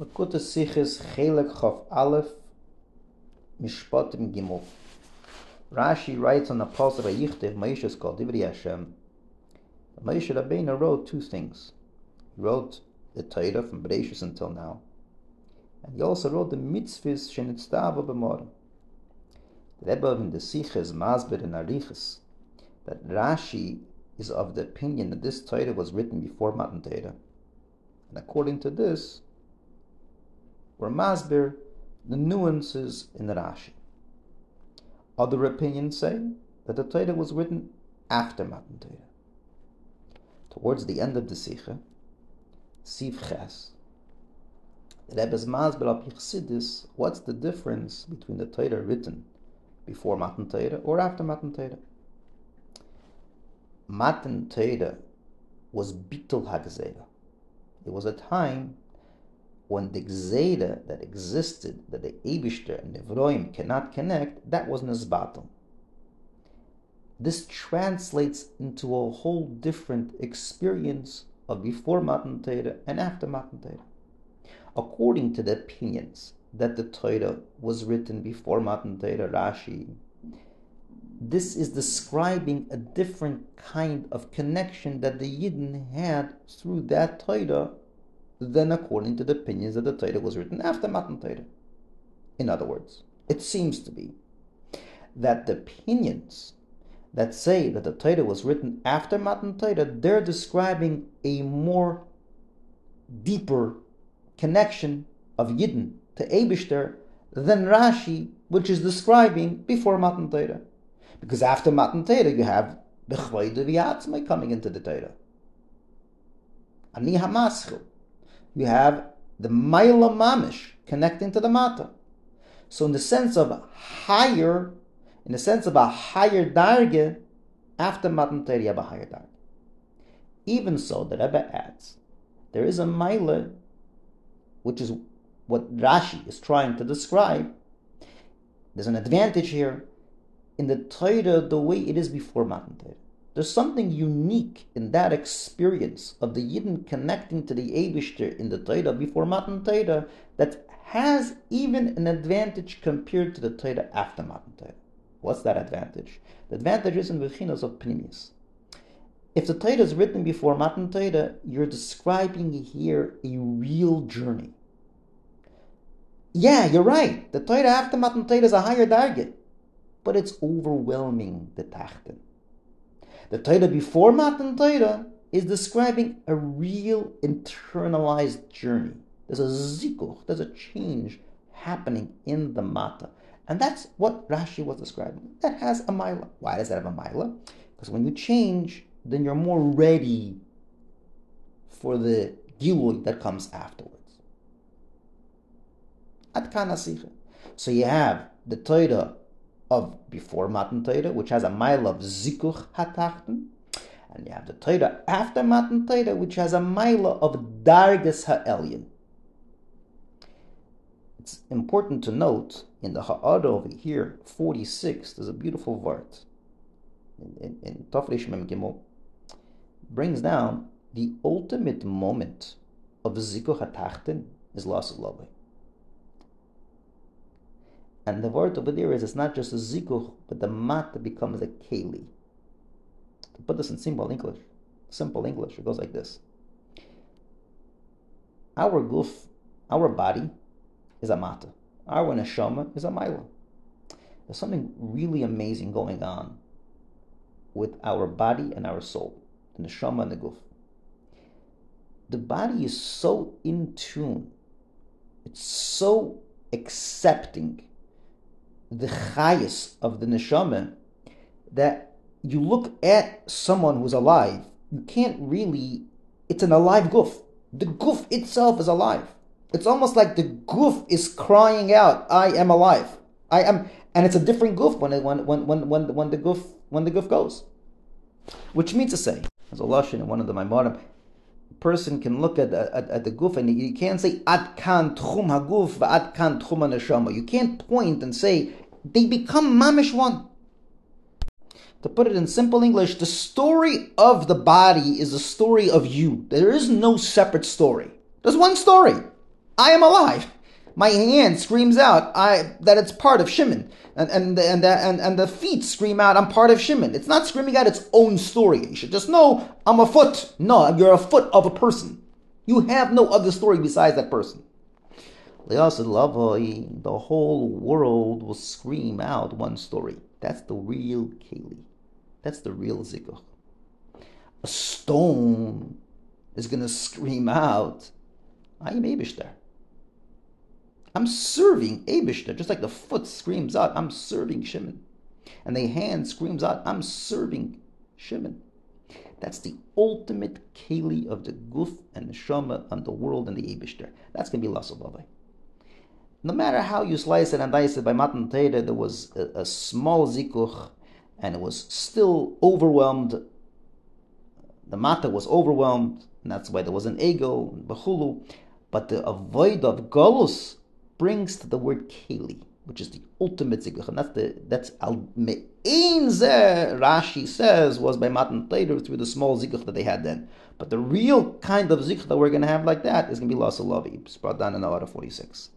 Chelek Chof Aleph Mishpatim Gimel. Rashi writes on the Pasuk Vayichtiv Moshe is called Divri Hashem. Moshe Rabbeinu wrote two things. He wrote the Torah from Bereshis until now, and he also wrote the mitzvahs shenitztava b'mor. The Rebbe in the Sichas Masber and Arichas that Rashi is of the opinion that this Torah was written before Matan Torah, and according to this, were masbir the nuances in the Rashi. Other opinions say that the Torah was written after Matan Torah. Towards the end of the Sikha, Siv Ches, the Rebbe's Masber al what's the difference between the Torah written before Matan Torah or after Matan Torah? Matan Torah was Bitul HaGzera. It was a time when the Gzera that existed, that the Abishter and the Vroim cannot connect, that was Nisbatel. This translates into a whole different experience of before Matan Torah and after Matan Torah. According to the opinions that the Torah was written before Matan Torah, Rashi, this is describing a different kind of connection that the Yidden had through that Torah than according to the opinions that the Torah was written after Matan Torah. In other words, it seems to be that the opinions that say that the Torah was written after Matan Torah, they're describing a more deeper connection of Yidden to Abishter than Rashi, which is describing before Matan Torah. Because after Matan Torah, you have V'yatzmai coming into the Torah. Ani Hamaschil you have the Maila Mamish connecting to the Mata. So, in the sense of higher, in the sense of a higher darge, after Matan Torah, you have a higher darge. Even so, the Rebbe adds, there is a Maila, which is what Rashi is trying to describe. There's an advantage here in the Torah the way it is before Matan Torah. There's something unique in that experience of the Yidden connecting to the Abishter in the Torah before Matan Torah that has even an advantage compared to the Torah after Matan Torah. What's that advantage? The advantage is in Bechinos of Pnimius. If the Torah is written before Matan Torah, you're describing here a real journey. Yeah, you're right. The Torah after Matan Torah is a higher target, but it's overwhelming the Tachten. The Torah before Matan Torah is describing a real internalized journey. There's a zikuch, there's a change happening in the mata. And that's what Rashi was describing. That has a mila. Why does that have a mila? Because when you change, then you're more ready for the gilui that comes afterwards. At kanasicha. So you have the Torah of before Matan Torah, which has a maila of Zikuch Hatachten, and you have the Torah after Matan Torah, which has a maila of Dargas Ha'elyon. It's important to note in the Ha'ad over here, 46, there's a beautiful vart in, in, in Tafresh Mem Gimel, brings down the ultimate moment of Zikuch Hatachten is loss of love. And the word over there is it's not just a zikuch, but the mat becomes a keli. To put this in simple English, simple English, it goes like this. Our guf, our body, is a mata. Our neshama is a mila. There's something really amazing going on with our body and our soul, the neshama and the guf. The body is so in tune, it's so accepting the chayas of the neshama that you look at someone who's alive, you can't really. It's an alive guf. The guf itself is alive. It's almost like the guf is crying out, "I am alive. I am," and it's a different guf when it, when when when when when the guf when the guf goes. Which means to say, as a lashon in one of the Maimorim, person can look at, at, at the guf and you can't say ad kan tchum haguf ad kan tchum neshama. You can't point and say they become mamish one. To put it in simple English, the story of the body is the story of you. There is no separate story. There's one story. I am alive. My hand screams out I, that it's part of Shimon. And, and, and, and, and the feet scream out, I'm part of Shimon. It's not screaming out its own story. You should just know, I'm a foot. No, you're a foot of a person. You have no other story besides that person. The whole world will scream out one story. That's the real Keli. That's the real Zikr. A stone is going to scream out, I am Abishter. I'm serving Abishter, just like the foot screams out, I'm serving Shimon. And the hand screams out, I'm serving Shimon. That's the ultimate Keli of the Guf and the Shama and the world and the Abishter. That's going to be Lasavavai. No matter how you slice it and dice it by Matan Teire, there was a, a small zikuch and it was still overwhelmed. The Mata was overwhelmed, and that's why there was an ego, Bechulu. But the avoid of Golus brings to the word Keli, which is the ultimate zikuch, and that's the that's al me'in Rashi says was by Matan later through the small zikuch that they had then. But the real kind of zikuch that we're going to have like that is going to be Lasalavi. It's brought down in the order 46.